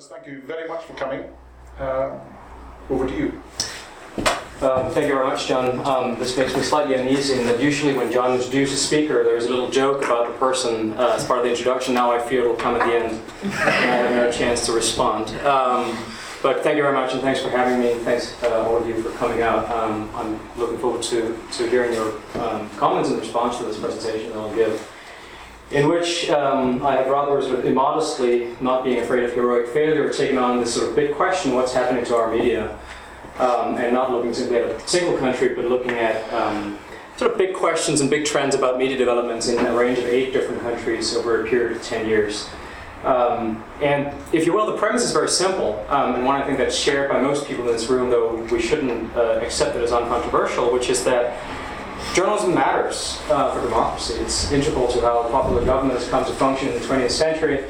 Thank you very much for coming. Uh, over to you. Um, thank you very much, John. Um, this makes me slightly uneasy in that usually when John introduces a speaker, there's a little joke about the person uh, as part of the introduction. Now I fear it'll come at the end, and I have no chance to respond. Um, but thank you very much, and thanks for having me. Thanks uh, all of you for coming out. Um, I'm looking forward to, to hearing your um, comments in response to this presentation that I'll give in which um, I have rather sort of immodestly, not being afraid of heroic failure, taken on this sort of big question what's happening to our media? Um, and not looking simply at a single country, but looking at um, sort of big questions and big trends about media developments in a range of eight different countries over a period of 10 years. Um, and if you will, the premise is very simple, um, and one I think that's shared by most people in this room, though we shouldn't uh, accept it as uncontroversial, which is that Journalism matters uh, for democracy. It's integral to how popular government has come to function in the 20th century,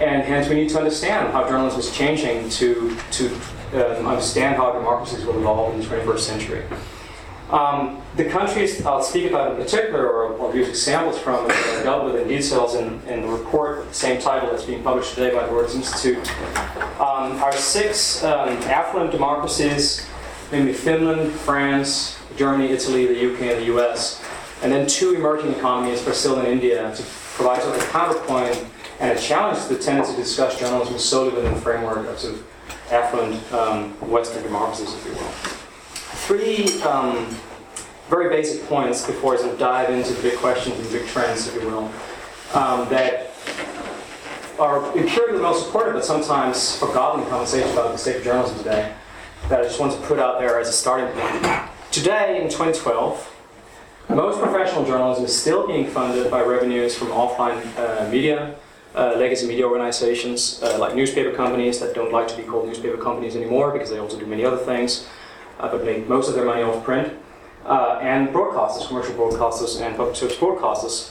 and hence we need to understand how journalism is changing to, to um, understand how democracies will evolve in the 21st century. Um, the countries I'll speak about in particular, or I'll use examples from, that dealt with in details in, in the report with the same title that's being published today by the Reuters Institute, um, are six um, affluent democracies, namely Finland, France, Germany, Italy, the UK, and the US. And then two emerging economies, Brazil and India, to provide sort of a counterpoint and a challenge to the tendency to discuss journalism solely within the framework of sort of affluent um, Western democracies, if you will. Three um, very basic points before I sort of dive into the big questions and big trends, if you will, um, that are empirically well supported, but sometimes forgotten in conversation about the state of journalism today, that I just want to put out there as a starting point. Today, in 2012, most professional journalism is still being funded by revenues from offline uh, media, uh, legacy media organizations uh, like newspaper companies that don't like to be called newspaper companies anymore because they also do many other things, uh, but make most of their money off print, uh, and broadcasters, commercial broadcasters, and public service broadcasters.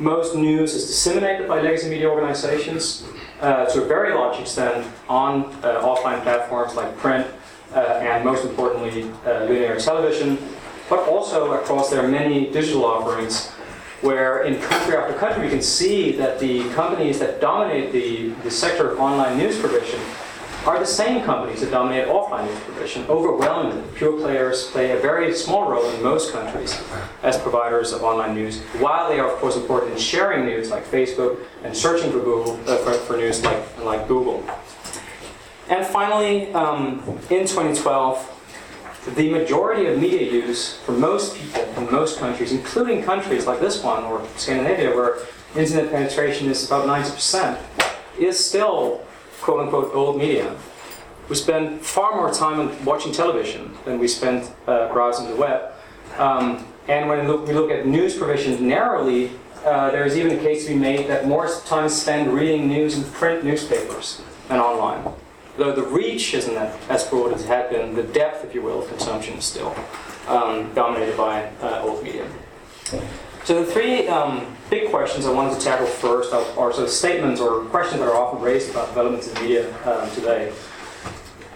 Most news is disseminated by legacy media organizations uh, to a very large extent on offline platforms like print and most importantly, uh, linear television, but also across their many digital offerings, where in country after country we can see that the companies that dominate the, the sector of online news provision are the same companies that dominate offline news provision. Overwhelmingly, pure players play a very small role in most countries as providers of online news, while they are, of course, important in sharing news like Facebook and searching for Google uh, for, for news like, like Google. And finally, um, in 2012, the majority of media use for most people in most countries, including countries like this one or Scandinavia, where internet penetration is about 90%, is still quote unquote old media. We spend far more time watching television than we spend uh, browsing the web. Um, and when we look at news provision narrowly, uh, there is even a case to be made that more time is spent reading news in print newspapers than online though the reach isn't as broad as it had been, the depth, if you will, of consumption is still um, dominated by uh, old media. So the three um, big questions I wanted to tackle first are, are, sort of statements or questions that are often raised about developments in media um, today.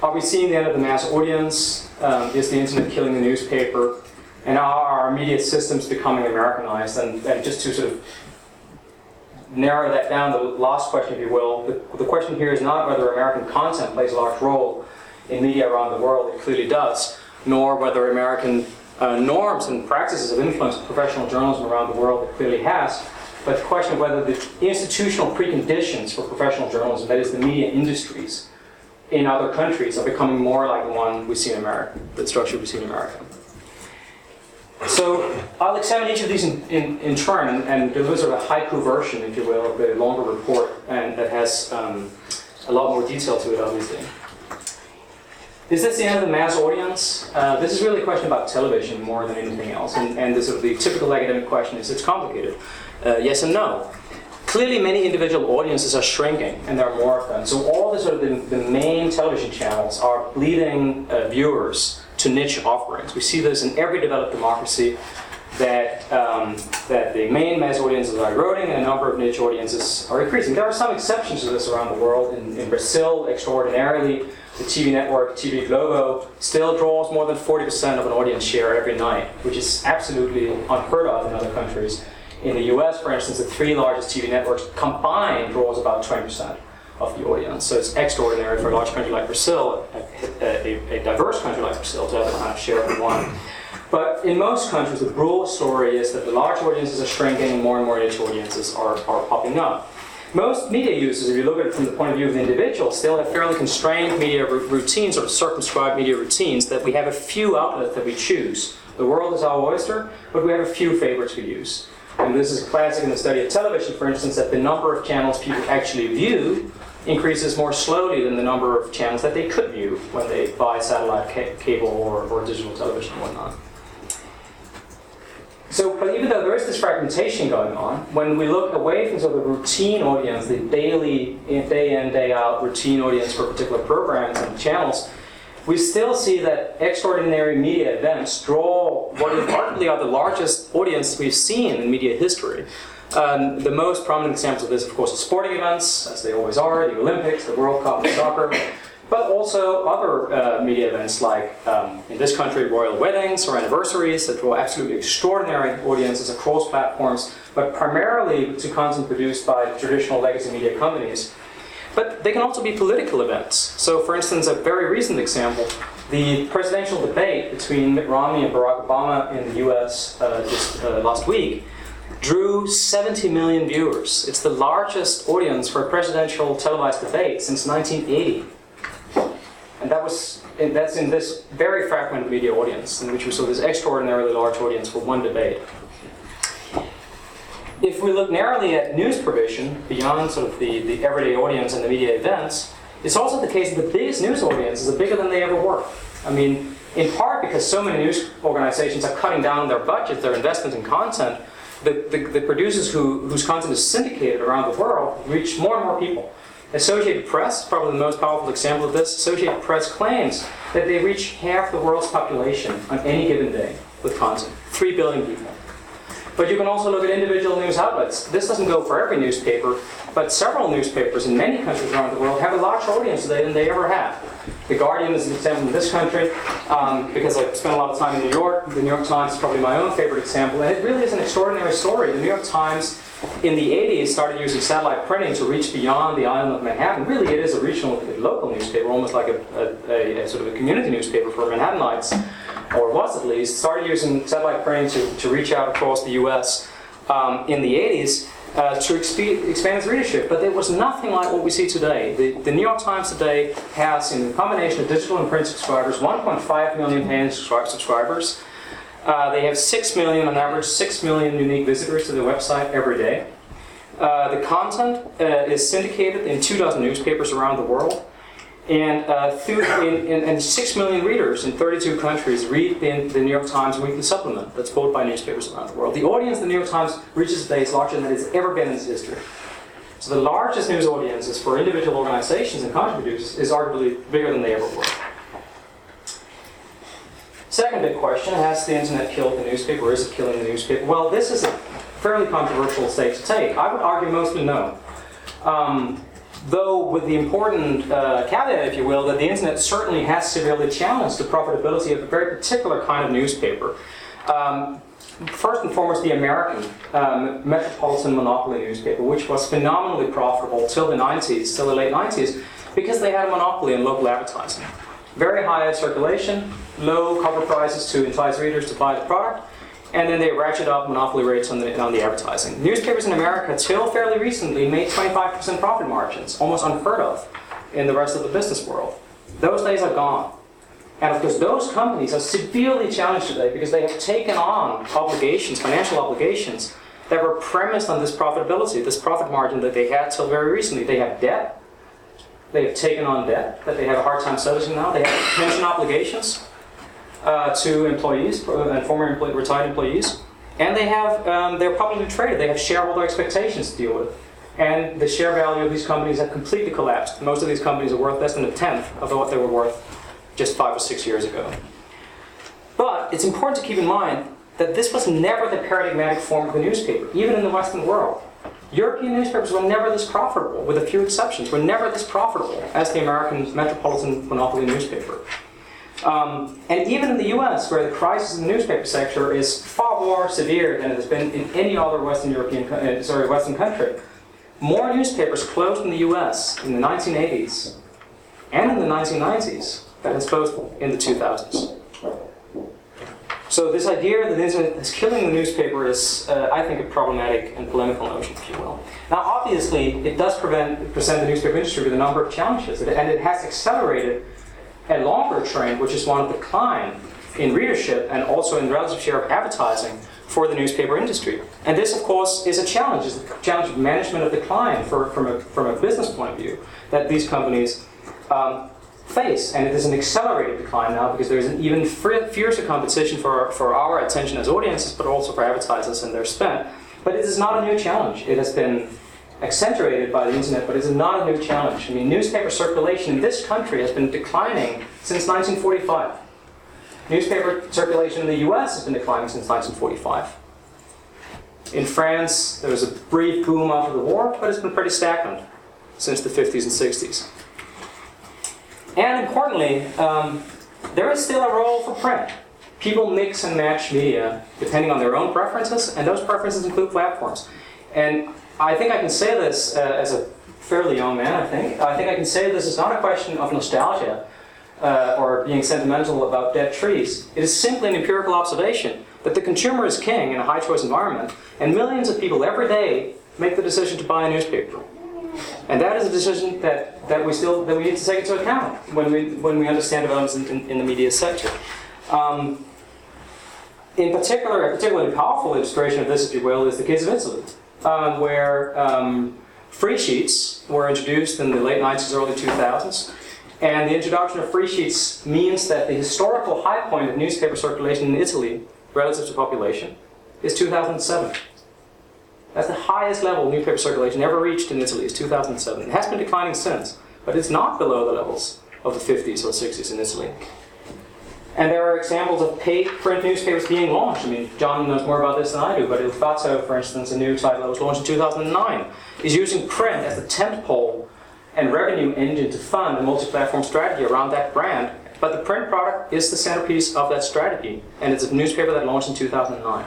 Are we seeing the end of the mass audience? Um, is the internet killing the newspaper? And are our media systems becoming Americanized? And, and just to sort of narrow that down, the last question, if you will, the, the question here is not whether American content plays a large role in media around the world, it clearly does, nor whether American uh, norms and practices have influenced professional journalism around the world, it clearly has, but the question of whether the institutional preconditions for professional journalism, that is the media industries, in other countries are becoming more like the one we see in America, the structure we see in America. So I'll examine each of these in, in, in turn and, and do sort of a haiku version, if you will, of the longer report, and that has um, a lot more detail to it, obviously. Is this the end of the mass audience? Uh, this is really a question about television more than anything else, and, and the, sort of the typical academic question is it's complicated. Uh, yes and no. Clearly, many individual audiences are shrinking, and there are more of them. So all the sort of the, the main television channels are bleeding uh, viewers to niche offerings. We see this in every developed democracy that, um, that the main mass audiences are eroding and a number of niche audiences are increasing. There are some exceptions to this around the world. In, in Brazil, extraordinarily, the TV network TV Globo still draws more than 40% of an audience share every night, which is absolutely unheard of in other countries. In the US, for instance, the three largest TV networks combined draws about 20% of the audience. So it's extraordinary for a large country like Brazil, a, a, a diverse country like Brazil, to have the kind of share want. But in most countries, the broad story is that the large audiences are shrinking and more and more niche audiences are, are popping up. Most media users, if you look at it from the point of view of the individual, still have fairly constrained media routines or circumscribed media routines that we have a few outlets that we choose. The world is our oyster, but we have a few favorites we use. And this is classic in the study of television, for instance, that the number of channels people actually view increases more slowly than the number of channels that they could view when they buy satellite ca- cable or, or digital television and whatnot. So, but even though there is this fragmentation going on, when we look away from sort of the routine audience, the daily, day in, day out routine audience for particular programs and channels, we still see that extraordinary media events draw what is arguably are the largest audience we've seen in media history. Um, the most prominent examples of this, of course, are sporting events, as they always are, the Olympics, the World Cup soccer but also other uh, media events like, um, in this country, royal weddings or anniversaries that draw absolutely extraordinary audiences across platforms, but primarily to content produced by traditional legacy media companies. But they can also be political events. So, for instance, a very recent example the presidential debate between Mitt Romney and Barack Obama in the US uh, just uh, last week drew 70 million viewers. It's the largest audience for a presidential televised debate since 1980. And that was in, that's in this very fragmented media audience, in which we saw this extraordinarily large audience for one debate. If we look narrowly at news provision, beyond sort of the, the everyday audience and the media events, it's also the case that the biggest news audiences are bigger than they ever were. I mean, in part because so many news organizations are cutting down their budget, their investment in content, the, the, the producers who, whose content is syndicated around the world reach more and more people. Associated Press, probably the most powerful example of this, Associated Press claims that they reach half the world's population on any given day with content. Three billion people. But you can also look at individual news outlets. This doesn't go for every newspaper, but several newspapers in many countries around the world have a larger audience today than they ever have. The Guardian is an example in this country, um, because I spent a lot of time in New York. The New York Times is probably my own favorite example, and it really is an extraordinary story. The New York Times in the 80s started using satellite printing to reach beyond the island of Manhattan. Really, it is a regional, local newspaper, almost like a, a, a sort of a community newspaper for Manhattanites, or was at least. Started using satellite printing to, to reach out across the US um, in the 80s. Uh, to exp- expand its readership, but it was nothing like what we see today. The, the, New York Times today has, in the combination of digital and print subscribers, 1.5 million paying subscribers, uh, they have 6 million, on average, 6 million unique visitors to their website every day. Uh, the content uh, is syndicated in two dozen newspapers around the world. And, uh, through, in, in, and 6 million readers in 32 countries read the, the, New York Times weekly supplement that's bought by newspapers around the world. The audience the New York Times reaches today is larger than it has ever been in its history. So the largest news audiences for individual organizations and contributors is arguably bigger than they ever were. Second big question, has the internet killed the newspaper is it killing the newspaper? Well, this is a fairly controversial state to take. I would argue mostly no. Um, though with the important uh, caveat, if you will, that the internet certainly has severely challenged the profitability of a very particular kind of newspaper. Um, first and foremost, the American um, metropolitan monopoly newspaper, which was phenomenally profitable till the 90s, till the late 90s, because they had a monopoly in local advertising. Very high circulation, low cover prices to entice readers to buy the product, and then they ratchet up monopoly rates on the, on the advertising. Newspapers in America, till fairly recently, made 25% profit margins, almost unheard of in the rest of the business world. Those days are gone. And of course, those companies are severely challenged today because they have taken on obligations, financial obligations, that were premised on this profitability, this profit margin that they had till very recently. They have debt, they have taken on debt that they have a hard time servicing now, they have pension obligations uh, to employees uh, and former employee, retired employees, and they have um, they're publicly traded. They have shareholder expectations to deal with, and the share value of these companies have completely collapsed. Most of these companies are worth less than a tenth of what they were worth just five or six years ago. But it's important to keep in mind that this was never the paradigmatic form of the newspaper, even in the Western world. European newspapers were never this profitable, with a few exceptions, were never this profitable as the American metropolitan monopoly newspaper. Um, and even in the US, where the crisis in the newspaper sector is far more severe than it has been in any other Western European, uh, sorry, Western country, more newspapers closed in the US in the 1980s and in the 1990s than has closed in the 2000s. So this idea that the internet is killing the newspaper is, uh, I think, a problematic and polemical notion, if you will. Now, obviously, it does prevent, present the newspaper industry with a number of challenges, and it has accelerated a longer trend, which is one of decline in readership and also in relative share of advertising for the newspaper industry. And this, of course, is a challenge, is a challenge of management of decline for, from, a, from a business point of view that these companies um, face. And it is an accelerated decline now because there's an even fiercer competition for, for our attention as audiences, but also for advertisers and their spend. But it is not a new challenge. It has been accentuated by the internet, but it's not a new challenge. I mean, newspaper circulation in this country has been declining since 1945. Newspaper circulation in the US has been declining since 1945. In France, there was a brief boom after the war, but it's been pretty stagnant since the 50s and 60s. And importantly, um, there is still a role for print. People mix and match media depending on their own preferences, and those preferences include platforms. And I think I can say this uh, as a fairly young man, I think. I think I can say this is not a question of nostalgia uh, or being sentimental about dead trees. It is simply an empirical observation that the consumer is king in a high choice environment, and millions of people every day make the decision to buy a newspaper. And that is a decision that, that we still that we need to take into account when we when we understand developments in, in, in the media sector. Um, in particular, a particularly powerful illustration of this, if you will, is the case of Italy, um, where um, free sheets were introduced in the late 90s, early 2000s. And the introduction of free sheets means that the historical high point of newspaper circulation in Italy, relative to population, is 2007. That's the highest level of newspaper circulation ever reached in Italy, is 2007. It has been declining since, but it's not below the levels of the 50s or 60s in Italy. And there are examples of paid print newspapers being launched. I mean, John knows more about this than I do, but Il Fatto, for instance, a new title that was launched in 2009, is using print as the tentpole and revenue engine to fund a multi-platform strategy around that brand. But the print product is the centerpiece of that strategy, and it's a newspaper that launched in 2009.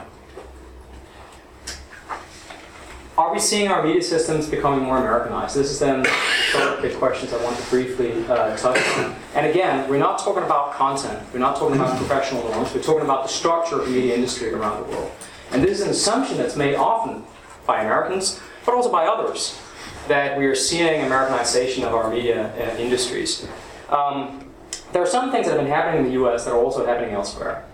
Are we seeing our media systems becoming more Americanized? This is then the big questions I want to briefly uh, touch on. And again, we're not talking about content. We're not talking about professional norms. We're talking about the structure of the media industry around the world. And this is an assumption that's made often by Americans, but also by others, that we are seeing Americanization of our media uh, industries. Um, there are some things that have been happening in the US that are also happening elsewhere.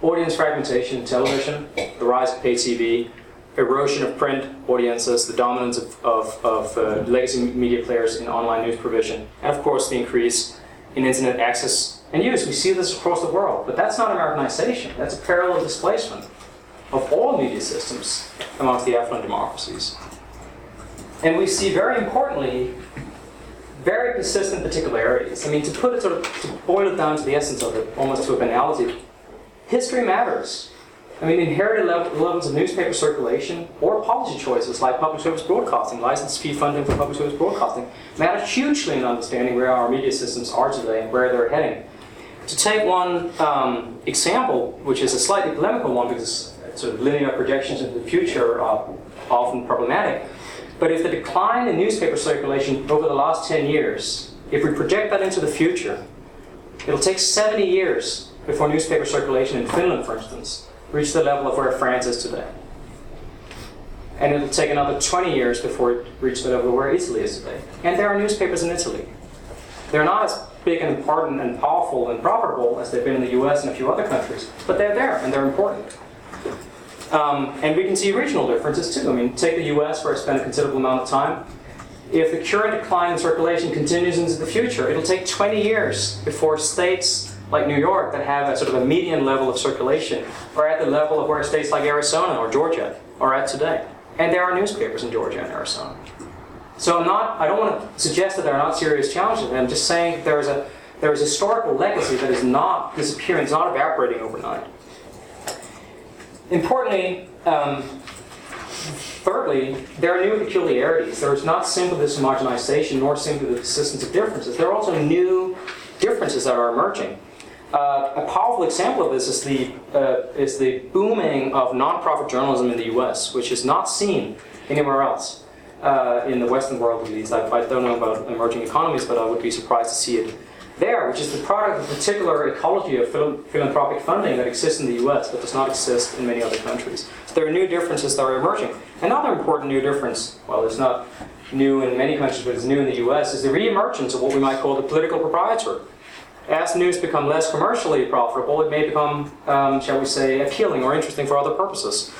Audience fragmentation in television, the rise of pay TV, erosion of print audiences, the dominance of, of, of uh, legacy media players in online news provision, and of course the increase in internet access and use. We see this across the world, but that's not Americanization. That's a parallel displacement of all media systems amongst the affluent democracies. And we see, very importantly, very persistent particularities. I mean, to put it sort of, to boil it down to the essence of it, almost to a banality, history matters. I mean, inherited levels of newspaper circulation or policy choices like public service broadcasting, license fee funding for public service broadcasting, matter hugely in understanding where our media systems are today and where they're heading. To take one um, example, which is a slightly polemical one because sort of linear projections into the future are often problematic, but if the decline in newspaper circulation over the last 10 years, if we project that into the future, it'll take 70 years before newspaper circulation in Finland, for instance, reach the level of where France is today. And it'll take another 20 years before it reaches the level where Italy is today. And there are newspapers in Italy. They're not as big and important and powerful and profitable as they've been in the US and a few other countries, but they're there and they're important. Um, and we can see regional differences too. I mean, take the US where I spent a considerable amount of time. If the current decline in circulation continues into the future, it'll take 20 years before states like New York that have a sort of a median level of circulation are at the level of where states like Arizona or Georgia are at today. And there are newspapers in Georgia and Arizona. So I'm not, I don't want to suggest that there are not serious challenges. I'm just saying there is a there is a historical legacy that is not disappearing, it's not evaporating overnight. Importantly, um, thirdly, there are new peculiarities. There is not simply this homogenization nor simply the persistence of differences. There are also new differences that are emerging. Uh, a powerful example of this is the, uh, is the booming of nonprofit journalism in the US, which is not seen anywhere else. uh, in the Western world at least. I, I don't know about emerging economies, but I would be surprised to see it there, which is the product of a particular ecology of phil- philanthropic funding that exists in the US but does not exist in many other countries. So there are new differences that are emerging. Another important new difference, well, it's not new in many countries, but it's new in the US, is the re-emergence of what we might call the political proprietor. As news become less commercially profitable, it may become, um, shall we say, appealing or interesting for other purposes.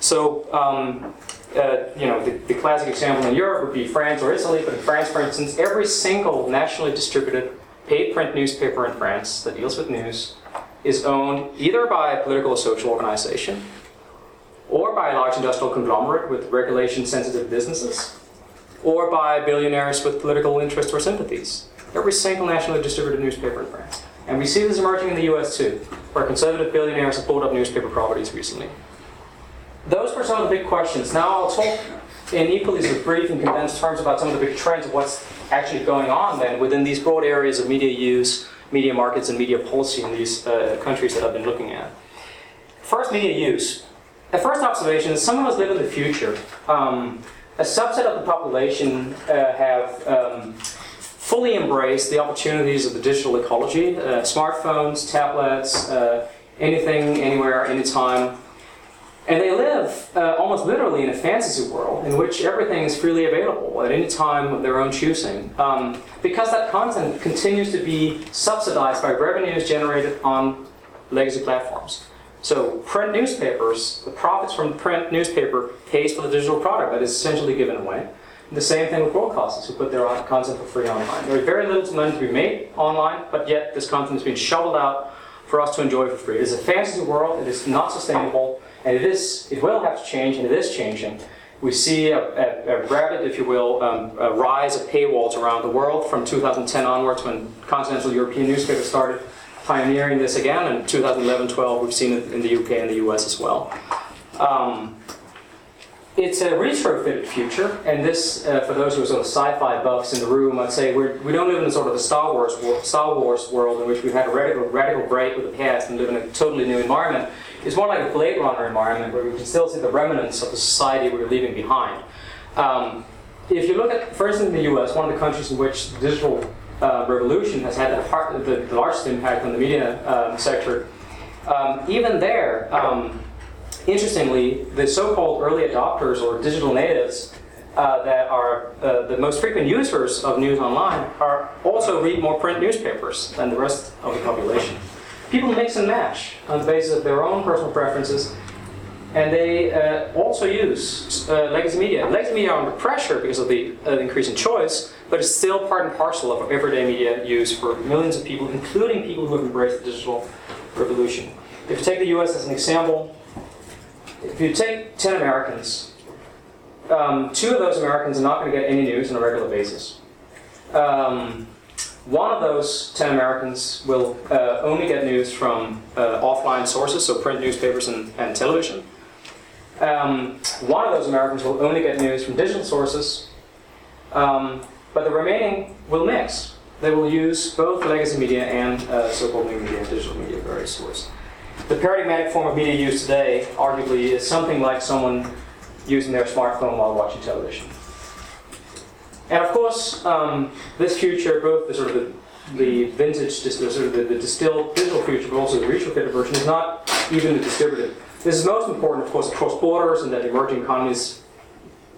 So, um, uh, you know, the, the classic example in Europe would be France or Italy, but in France, for instance, every single nationally distributed paid print newspaper in France that deals with news is owned either by a political or social organization or by a large industrial conglomerate with regulation sensitive businesses or by billionaires with political interests or sympathies. Every single nationally distributed newspaper in France. And we see this emerging in the US too, where conservative billionaires have bought up newspaper properties recently. Those were some of the big questions. Now I'll talk in equally sort of brief and condensed terms about some of the big trends of what's actually going on then within these broad areas of media use, media markets, and media policy in these uh, countries that I've been looking at. First, media use. The first observation is some of us live in the future. Um, a subset of the population uh, have um, fully embrace the opportunities of the digital ecology, uh, smartphones, tablets, uh, anything, anywhere, anytime. And they live uh, almost literally in a fantasy world in which everything is freely available at any time of their own choosing. Um, because that content continues to be subsidized by revenues generated on legacy platforms. So print newspapers, the profits from print newspaper pays for the digital product that is essentially given away. The same thing with world broadcasters who put their content for free online. There is very little money to be made online, but yet this content is being shoveled out for us to enjoy for free. It is a fantasy world, it is not sustainable, and it is it will have to change, and it is changing. We see a, a, a rapid, if you will, um, rise of paywalls around the world from 2010 onwards when continental European newspapers started pioneering this again. In 2011-12, we've seen it in the UK and the US as well. Um, it's a retrofitted future, and this, uh, for those who are sort of sci-fi buffs in the room, I'd say we're, we don't live in sort of the Star Wars wor- Star Wars world in which we've had a radical, radical break with the past and live in a totally new environment. It's more like a Blade Runner environment where we can still see the remnants of the society we are leaving behind. Um, if you look at, first in the U.S., one of the countries in which the digital uh, revolution has had the, heart, the, the, largest impact on the media um, sector, um, even there. Interestingly, the so-called early adopters or digital natives uh, that are uh, the most frequent users of news online are also read more print newspapers than the rest of the population. People mix and match on the basis of their own personal preferences, and they uh, also use uh, legacy media. Legacy media are under pressure because of the uh, increase in choice, but it's still part and parcel of everyday media use for millions of people, including people who have embraced the digital revolution. If you take the US as an example, if you take 10 Americans, um, two of those Americans are not going to get any news on a regular basis. Um, one of those 10 Americans will uh, only get news from uh, offline sources, so print newspapers and, and television. Um, one of those Americans will only get news from digital sources, um, but the remaining will mix. They will use both legacy media and uh, so-called new media, digital media, various sources. The paradigmatic form of media use today, arguably, is something like someone using their smartphone while watching television. And of course, um, this future, both the sort of the, the vintage, the sort of the, the, distilled digital future, but also the retrofitted version, is not evenly distributed. This is most important, of course, across borders, and that emerging economies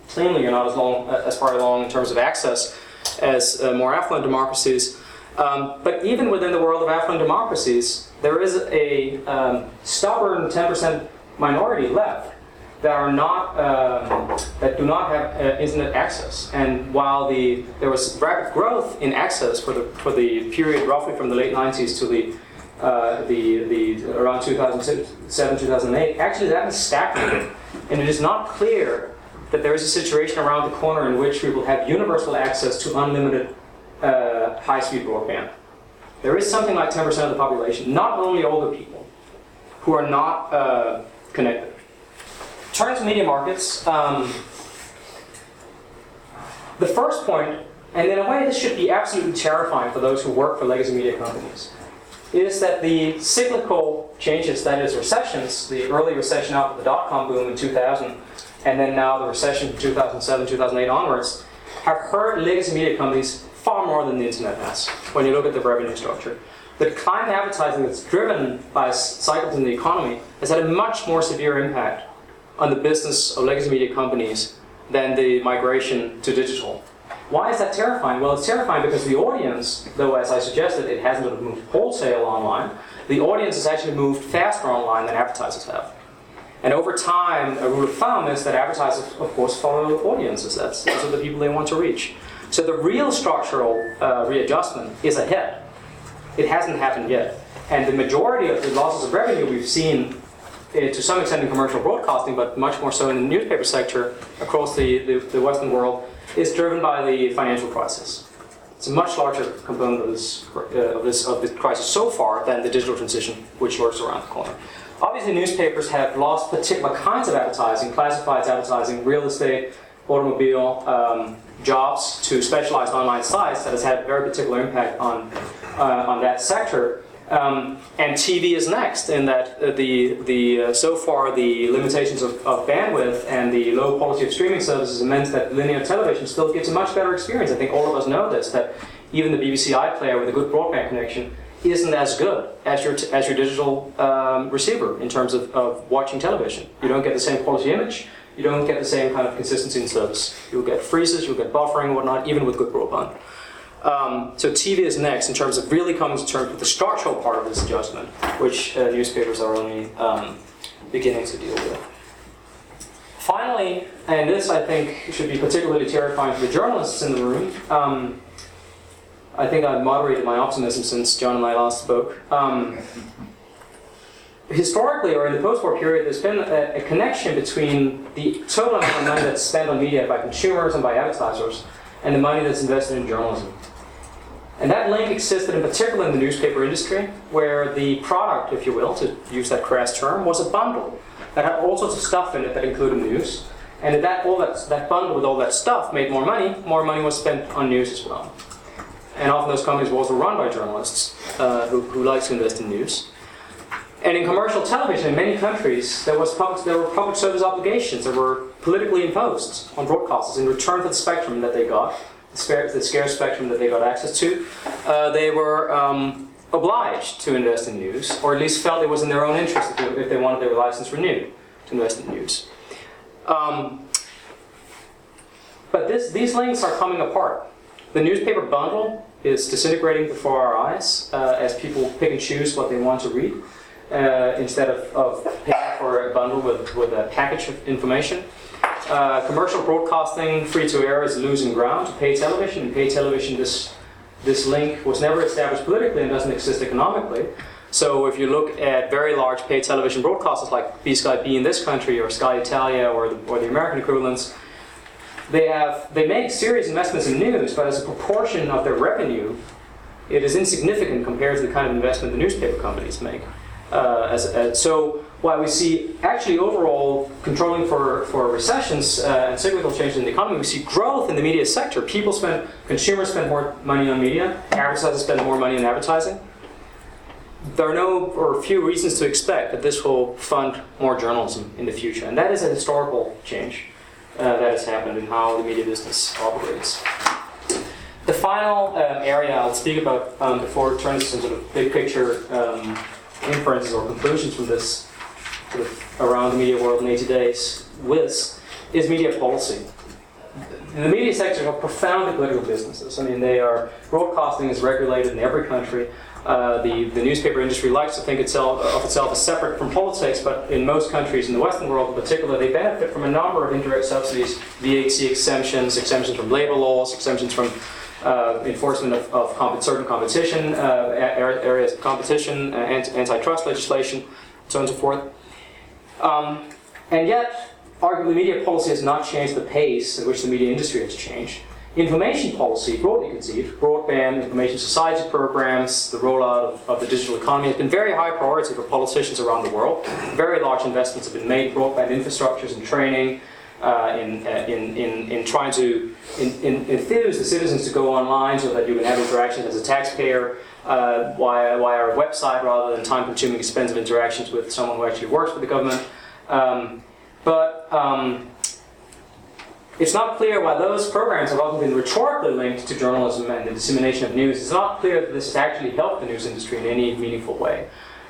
plainly are not as long, as far along in terms of access as uh, more affluent democracies. Um, but even within the world of affluent democracies, there is a um, stubborn 10% minority left that are not um, that do not have uh, internet access. And while the there was rapid growth in access for the for the period roughly from the late 90s to the uh, the the around 2007 2008, actually that has stagnated, and it is not clear that there is a situation around the corner in which we will have universal access to unlimited uh, high-speed broadband. There is something like 10% of the population, not only older people, who are not uh, connected. Turning to media markets, um, the first point, and in a way this should be absolutely terrifying for those who work for legacy media companies, is that the cyclical changes, that is recessions, the early recession after the dot-com boom in 2000, and then now the recession from 2007, 2008 onwards, have hurt legacy media companies far more than the internet has when you look at the revenue structure. The in advertising that's driven by cycles in the economy has had a much more severe impact on the business of legacy media companies than the migration to digital. Why is that terrifying? Well, it's terrifying because the audience, though as I suggested, it hasn't moved wholesale online, the audience has actually moved faster online than advertisers have. And over time, a rule of thumb is that advertisers, of course, follow audiences. That's, those are the people they want to reach. So the real structural uh, readjustment is ahead. It hasn't happened yet. And the majority of the losses of revenue we've seen uh, to some extent in commercial broadcasting, but much more so in the newspaper sector across the, the, the Western world, is driven by the financial crisis. It's a much larger component of this, uh, of this of the crisis so far than the digital transition, which lurks around the corner. Obviously, newspapers have lost particular kinds of advertising, classifieds advertising, real estate, automobile, um, jobs to specialized online sites that has had a very particular impact on, uh, on that sector. Um, and TV is next in that uh, the, the, uh, so far the limitations of, of, bandwidth and the low quality of streaming services meant that linear television still gives a much better experience. I think all of us know this, that even the BBC iPlayer with a good broadband connection isn't as good as your, as your digital um, receiver in terms of, of watching television. You don't get the same quality image, you don't get the same kind of consistency in service. You'll get freezes, you'll get buffering whatnot, even with good broadband. Um, so TV is next in terms of really coming to terms with the structural part of this adjustment, which uh, newspapers are only um, beginning to deal with. Finally, and this I think should be particularly terrifying for the journalists in the room, um, I think I've moderated my optimism since John and I last spoke. Historically, or in the post-war period, there's been a, a, connection between the total amount of money that's spent on media by consumers and by advertisers, and the money that's invested in journalism. And that link existed in particular in the newspaper industry, where the product, if you will, to use that crass term, was a bundle that had all sorts of stuff in it that included news. And that, all that, that bundle with all that stuff made more money, more money was spent on news as well. And often those companies were also run by journalists uh, who, who like to invest in news. And in commercial television, in many countries, there, was public, there were public service obligations that were politically imposed on broadcasters in return for the spectrum that they got, the, the scarce spectrum that they got access to. Uh, they were um, obliged to invest in news, or at least felt it was in their own interest if they, if they wanted their license renewed to invest in news. Um, but this, these links are coming apart. The newspaper bundle is disintegrating before our eyes uh, as people pick and choose what they want to read uh, instead of, of paying for a bundle with, with a package of information. Uh, commercial broadcasting, free to air, is losing ground to pay television. Pay television, this, this link was never established politically and doesn't exist economically. So if you look at very large pay television broadcasters like B Sky B in this country or Sky Italia or the, or the American equivalents, they have they make serious investments in news, but as a proportion of their revenue, it is insignificant compared to the kind of investment the newspaper companies make. Uh, as, as, so while we see actually overall controlling for, for recessions uh, and cyclical changes in the economy, we see growth in the media sector. People spend, consumers spend more money on media, advertisers spend more money on advertising. There are no or few reasons to expect that this will fund more journalism in the future, and that is a historical change uh, that has happened in how the media business operates. The final um, area I'll speak about um, before turning to some sort of big picture um, inferences or conclusions from this sort of around the media world in 80 days with is media policy. The media sectors are profoundly political businesses. I mean, they are broadcasting is regulated in every country. Uh, the, the newspaper industry likes to think itself, of itself as separate from politics, but in most countries in the Western world in particular, they benefit from a number of indirect subsidies, VAT exemptions, exemptions from labor laws, exemptions from uh, enforcement of, of comp- certain competition uh, areas competition, uh, antitrust legislation, so on and so forth. Um, and yet, arguably, media policy has not changed the pace at which the media industry has changed. Information policy, broadly conceived, broadband information society programs, the rollout of, of, the digital economy has been very high priority for politicians around the world. Very large investments have been made, broadband infrastructures and training, uh, in, uh, in, in, in trying to in, enthuse the citizens to go online so that you can have interactions as a taxpayer uh, via, via our website rather than time consuming, expensive interactions with someone who actually works for the government. Um, but um, it's not clear why those programs have often been rhetorically linked to journalism and the dissemination of news. It's not clear that this has actually helped the news industry in any meaningful way.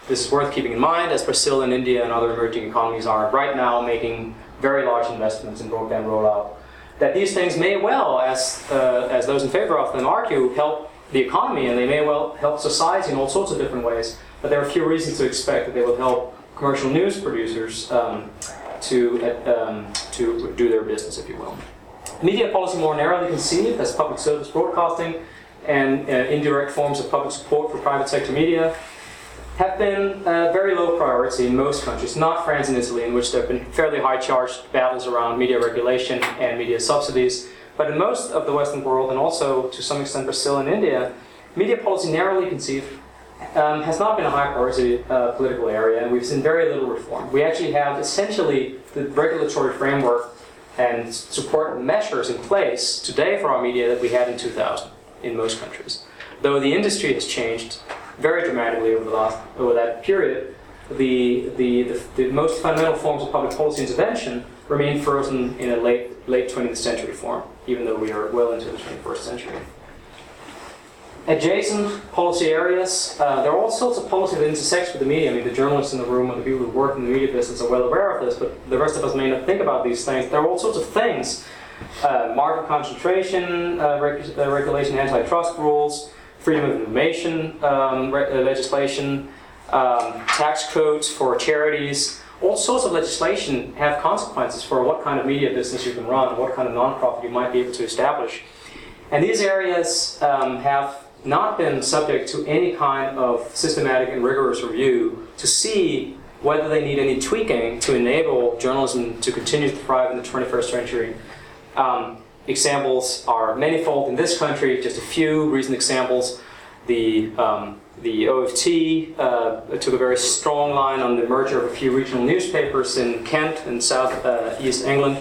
This is worth keeping in mind as Brazil and India and other emerging economies are right now making very large investments in broadband rollout. That these things may well, as, uh, as those in favor of them argue, help the economy and they may well help society in all sorts of different ways. But there are few reasons to expect that they will help commercial news producers um, to, uh, um, to do their business, if you will. Media policy more narrowly conceived as public service broadcasting and uh, indirect forms of public support for private sector media have been a very low priority in most countries, not France and Italy, in which there have been fairly high charged battles around media regulation and media subsidies. But in most of the Western world, and also to some extent Brazil and India, media policy narrowly conceived um, has not been a high priority uh, political area, and we've seen very little reform. We actually have essentially the regulatory framework and support measures in place today for our media that we had in 2000 in most countries. Though the industry has changed very dramatically over the last over that period, the, the, the, the most fundamental forms of public policy intervention remain frozen in a late, late 20th century form, even though we are well into the 21st century. Adjacent policy areas, uh, there are all sorts of policy that intersects with the media. I mean, the journalists in the room and the people who work in the media business are well aware of this, but the rest of us may not think about these things. There are all sorts of things. Uh, market concentration, uh, reg- uh, regulation, antitrust rules, freedom of information um, re- uh, legislation, um, tax codes for charities, all sorts of legislation have consequences for what kind of media business you can run, what kind of nonprofit you might be able to establish. And these areas um, have not been subject to any kind of systematic and rigorous review to see whether they need any tweaking to enable journalism to continue to thrive in the 21st century. Um, examples are manifold in this country, just a few recent examples. The, um, the OFT uh, took a very strong line on the merger of a few regional newspapers in Kent and South uh, East England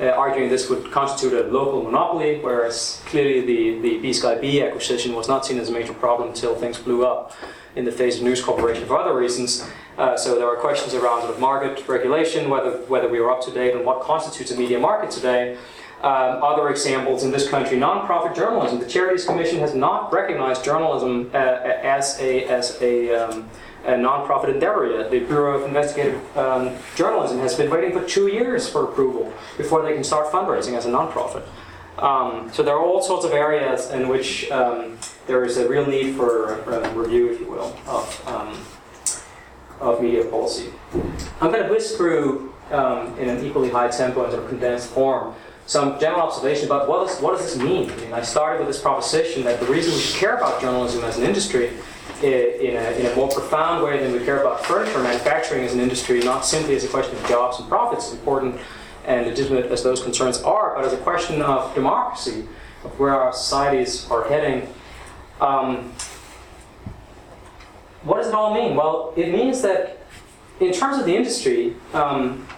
uh, arguing this would constitute a local monopoly, whereas clearly the, the B Sky B acquisition was not seen as a major problem until things blew up in the face of News Corporation for other reasons. Uh, so there are questions around sort of market regulation, whether, whether we are up to date on what constitutes a media market today. Um, other examples in this country, nonprofit journalism. The Charities Commission has not recognized journalism uh, as a, as a um, a nonprofit endeavor yet. The Bureau of Investigative um, Journalism has been waiting for two years for approval before they can start fundraising as a nonprofit. Um, so there are all sorts of areas in which um, there is a real need for uh, review, if you will, of, of media policy. I'm going to whisk through in an equally high tempo and sort of condensed form some general observation about what, is, what does this mean? I mean, I started with this proposition that the reason we should care about journalism as an industry in a, in a more profound way than we care about furniture manufacturing as an industry, not simply as a question of jobs and profits, important and legitimate as those concerns are, but as a question of democracy, of where our societies are heading. Um, what does it all mean? Well, it means that in terms of the industry, um,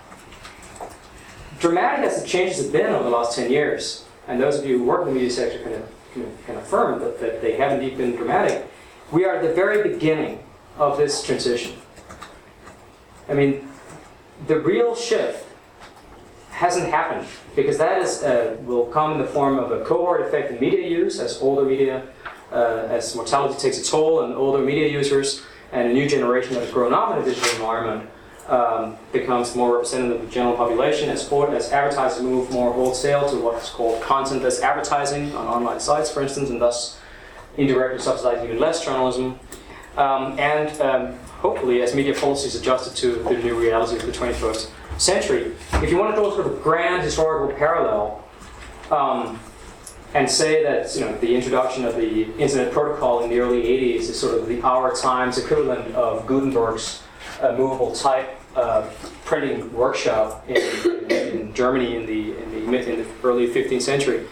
dramatic as the changes have been over the last 10 years, and those of you who work in the media sector can, can, can affirm that, that they have indeed been dramatic, we are at the very beginning of this transition. I mean, the real shift hasn't happened because that is uh, will come in the form of a cohort effect in media use as older media, uh, as mortality takes a toll on older media users, and a new generation that has grown up in a digital environment um, becomes more representative of the general population as, as advertisers move more wholesale to what's called content-less advertising on online sites, for instance, and thus indirectly subsidizing even less journalism, um, and um, hopefully as media policies adjusted to the new realities of the 21st century. If you want to draw sort of a grand historical parallel, um, and say that you know the introduction of the internet protocol in the early 80s is sort of the our times equivalent of Gutenberg's uh, movable type uh, printing workshop in, in, in, Germany in the, in the, in the early 15th century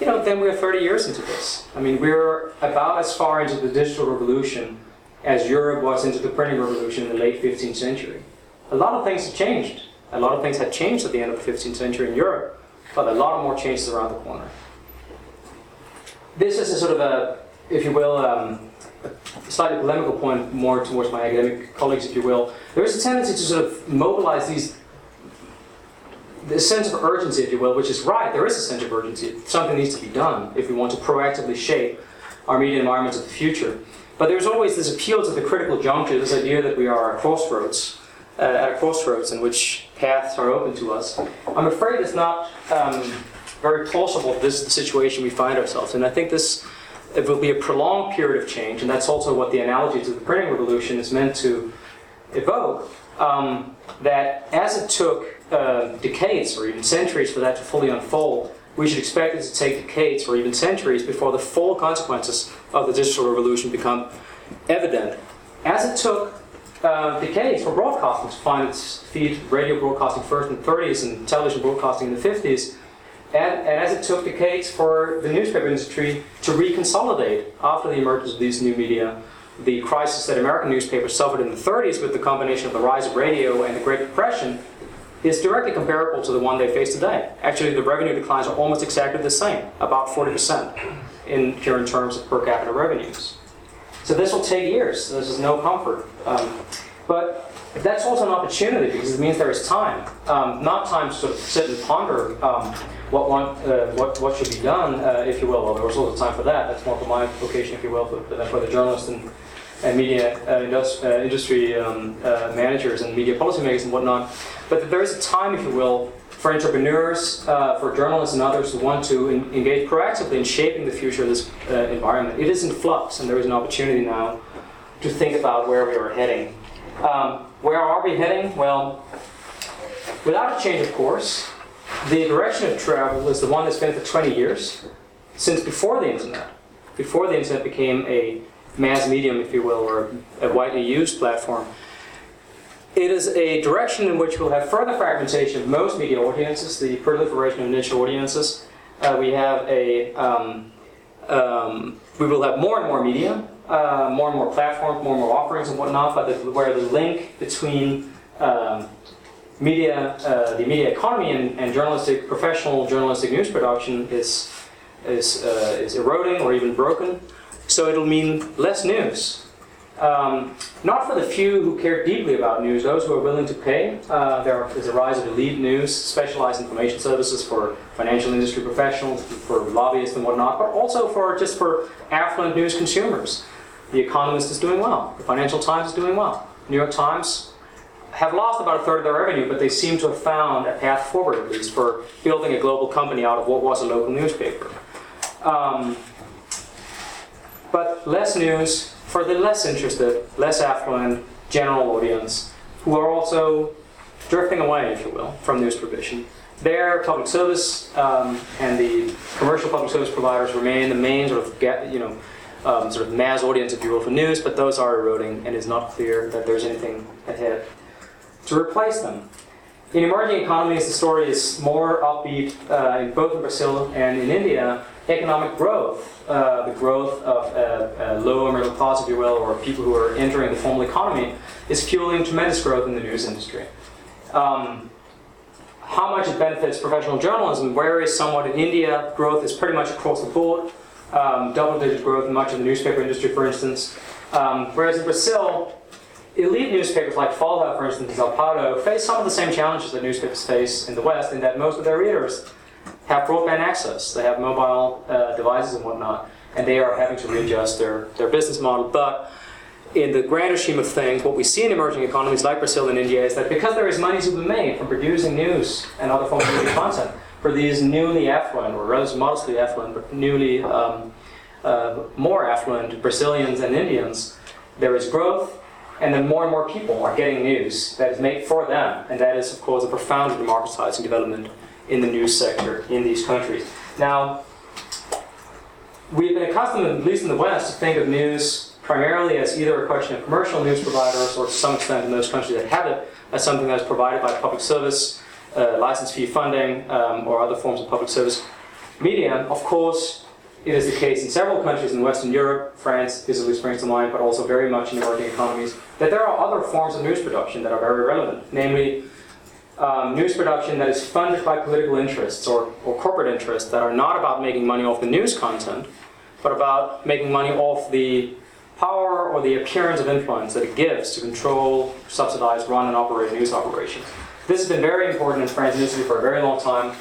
you know, then we're 30 years into this. I mean, we're about as far into the digital revolution as Europe was into the printing revolution in the late 15th century. A lot of things have changed. A lot of things had changed at the end of the 15th century in Europe, but a lot more changes around the corner. This is a sort of a, if you will, um, slightly polemical point more towards my academic colleagues, if you will. There is a tendency to sort of mobilize these the sense of urgency, if you will, which is right, there is a sense of urgency. Something needs to be done if we want to proactively shape our media environments of the future. But there's always this appeal to the critical juncture, this idea that we are at crossroads, uh, at a crossroads in which paths are open to us. I'm afraid it's not um, very plausible this is the situation we find ourselves in. I think this it will be a prolonged period of change, and that's also what the analogy to the printing revolution is meant to evoke. Um, that as it took uh, decades or even centuries for that to fully unfold, we should expect it to take decades or even centuries before the full consequences of the digital revolution become evident. As it took uh, decades for broadcasting to find its feet, radio broadcasting first in the 30s and television broadcasting in the 50s, and, and, as it took decades for the newspaper industry to reconsolidate after the emergence of these new media, the crisis that American newspapers suffered in the 30s with the combination of the rise of radio and the Great Depression is directly comparable to the one they face today. Actually, the revenue declines are almost exactly the same, about 40% in current terms of per capita revenues. So this will take years. This is no comfort. Um, but that's also an opportunity because it means there is time, um, not time to sort of sit and ponder um, what, one, uh, what, what should be done, uh, if you will. Well, there's also time for that. That's more for my vocation, if you will, for, for the journalist and, and media uh, uh, industry um, uh, managers and media policymakers and whatnot. But there is a time, if you will, for entrepreneurs, uh, for journalists and others who want to in, engage proactively in shaping the future of this environment. It is in flux, and there is an opportunity now to think about where we are heading. Um, where are we heading? Well, without a change of course, the direction of travel is the one that's been for 20 years, since before the internet. Before the internet became a mass medium, if you will, or a widely used platform. It is a direction in which we'll have further fragmentation of most media audiences, the proliferation of niche audiences. Uh, we have a, um, um, we will have more and more media, uh, more and more platforms, more and more offerings and whatnot, but the, where the link between um, media, uh, the media economy and, and, journalistic, professional journalistic news production is, is, uh, is eroding or even broken. So it'll mean less news. Um, not for the few who care deeply about news, those who are willing to pay. Uh, there is a rise of elite news, specialized information services for financial industry professionals, for lobbyists and whatnot, but also for just for affluent news consumers. The Economist is doing well. The Financial Times is doing well. New York Times have lost about a third of their revenue, but they seem to have found a path forward, at least, for building a global company out of what was a local newspaper. Um, but less news for the less interested, less affluent, general audience who are also drifting away, if you will, from news provision. Their public service um, and the commercial public service providers remain the main sort of you know um, sort of mass audience, if you will, for news, but those are eroding, and it's not clear that there's anything ahead to replace them. In emerging economies, the story is more upbeat uh, in both in Brazil and in India. Economic growth, uh, the growth of uh, lower middle class, if you will, or people who are entering the formal economy, is fueling tremendous growth in the news industry. Um, how much it benefits professional journalism varies somewhat in India. Growth is pretty much across the board um, double-digit growth in much of the newspaper industry, for instance. Um, whereas in Brazil, elite newspapers like Folha, for instance, Sao Paulo, face some of the same challenges that newspapers face in the West, in that most of their readers have broadband access. They have mobile uh, devices and whatnot, and they are having to readjust their, their business model. But in the grander scheme of things, what we see in emerging economies like Brazil and India is that because there is money to be made from producing news and other forms of media content, for these newly affluent, or rather modestly affluent, but newly um, uh, more affluent Brazilians and Indians, there is growth, and then more and more people are getting news that is made for them, and that is, of course, a profound democratizing development in the news sector in these countries. Now, we've been accustomed, at least in the West, to think of news primarily as either a question of commercial news providers, or to some extent in those countries that have it, as something that's provided by public service uh, license fee funding um, or other forms of public service media. Of course, it is the case in several countries in Western Europe, France, Italy springs to mind, but also very much in emerging economies, that there are other forms of news production that are very relevant, namely um, news production that is funded by political interests or, or corporate interests that are not about making money off the news content, but about making money off the power or the appearance of influence that it gives to control, subsidize, run, and operate news operations. This has been very important in French industry for a very long time.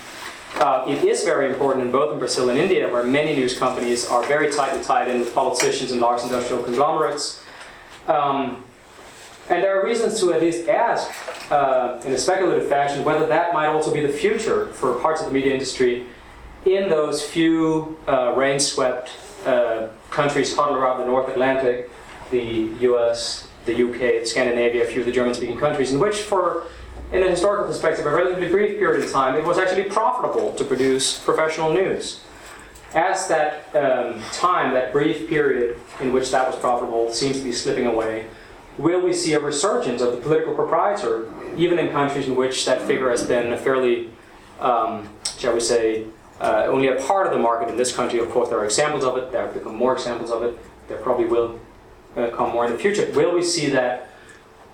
Uh, it is very important in both in Brazil and India, where many news companies are very tightly tied in with politicians and large industrial conglomerates. Um, and there are reasons to at least ask, uh, in a speculative fashion, whether that might also be the future for parts of the media industry in those few uh, rain-swept uh, countries huddled around the North Atlantic, the US, the UK, Scandinavia, a few of the German-speaking countries, in which, for in a historical perspective, a relatively brief period of time, it was actually profitable to produce professional news. As that um, time, that brief period in which that was profitable, seems to be slipping away, will we see a resurgence of the political proprietor, even in countries in which that figure has been a fairly, um, shall we say, uh, only a part of the market in this country? Of course, there are examples of it, there have become more examples of it, there probably will uh, come more in the future. Will we see that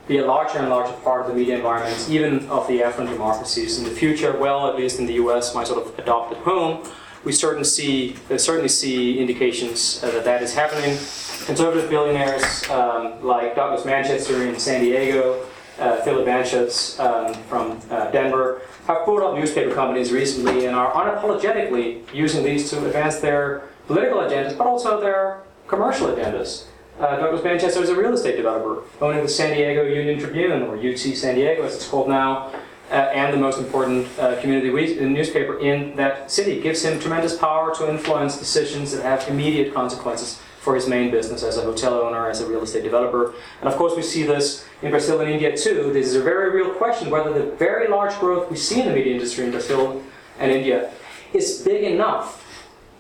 be a larger and larger part of the media environments, even of the affluent democracies in the future? Well, at least in the US, my sort of adopted home, we certainly see, uh, certainly see indications uh, that that is happening. Conservative billionaires um, like Douglas Manchester in San Diego, uh, Philip Anschutz um, from uh, Denver, have pulled up newspaper companies recently and are unapologetically using these to advance their political agendas, but also their commercial agendas. Uh, Douglas Manchester is a real estate developer, owning the San Diego Union Tribune, or UT San Diego as it's called now, uh, and the most important uh, community we- newspaper in that city. Gives him tremendous power to influence decisions that have immediate consequences for his main business as a hotel owner, as a real estate developer. And of course, we see this in Brazil and India too. This is a very real question whether the very large growth we see in the media industry in Brazil and India is big enough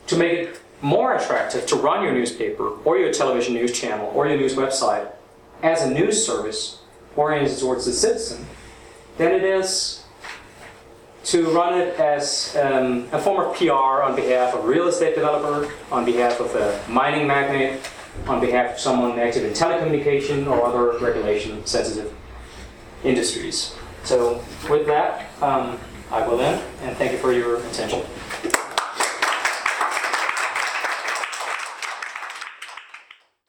to make it more attractive to run your newspaper or your television news channel or your news website as a news service oriented towards the citizen than it is to run it as um, a form of PR on behalf of a real estate developer, on behalf of a mining magnate, on behalf of someone active in telecommunication or other regulation sensitive industries. So with that, um, I will end and thank you for your attention.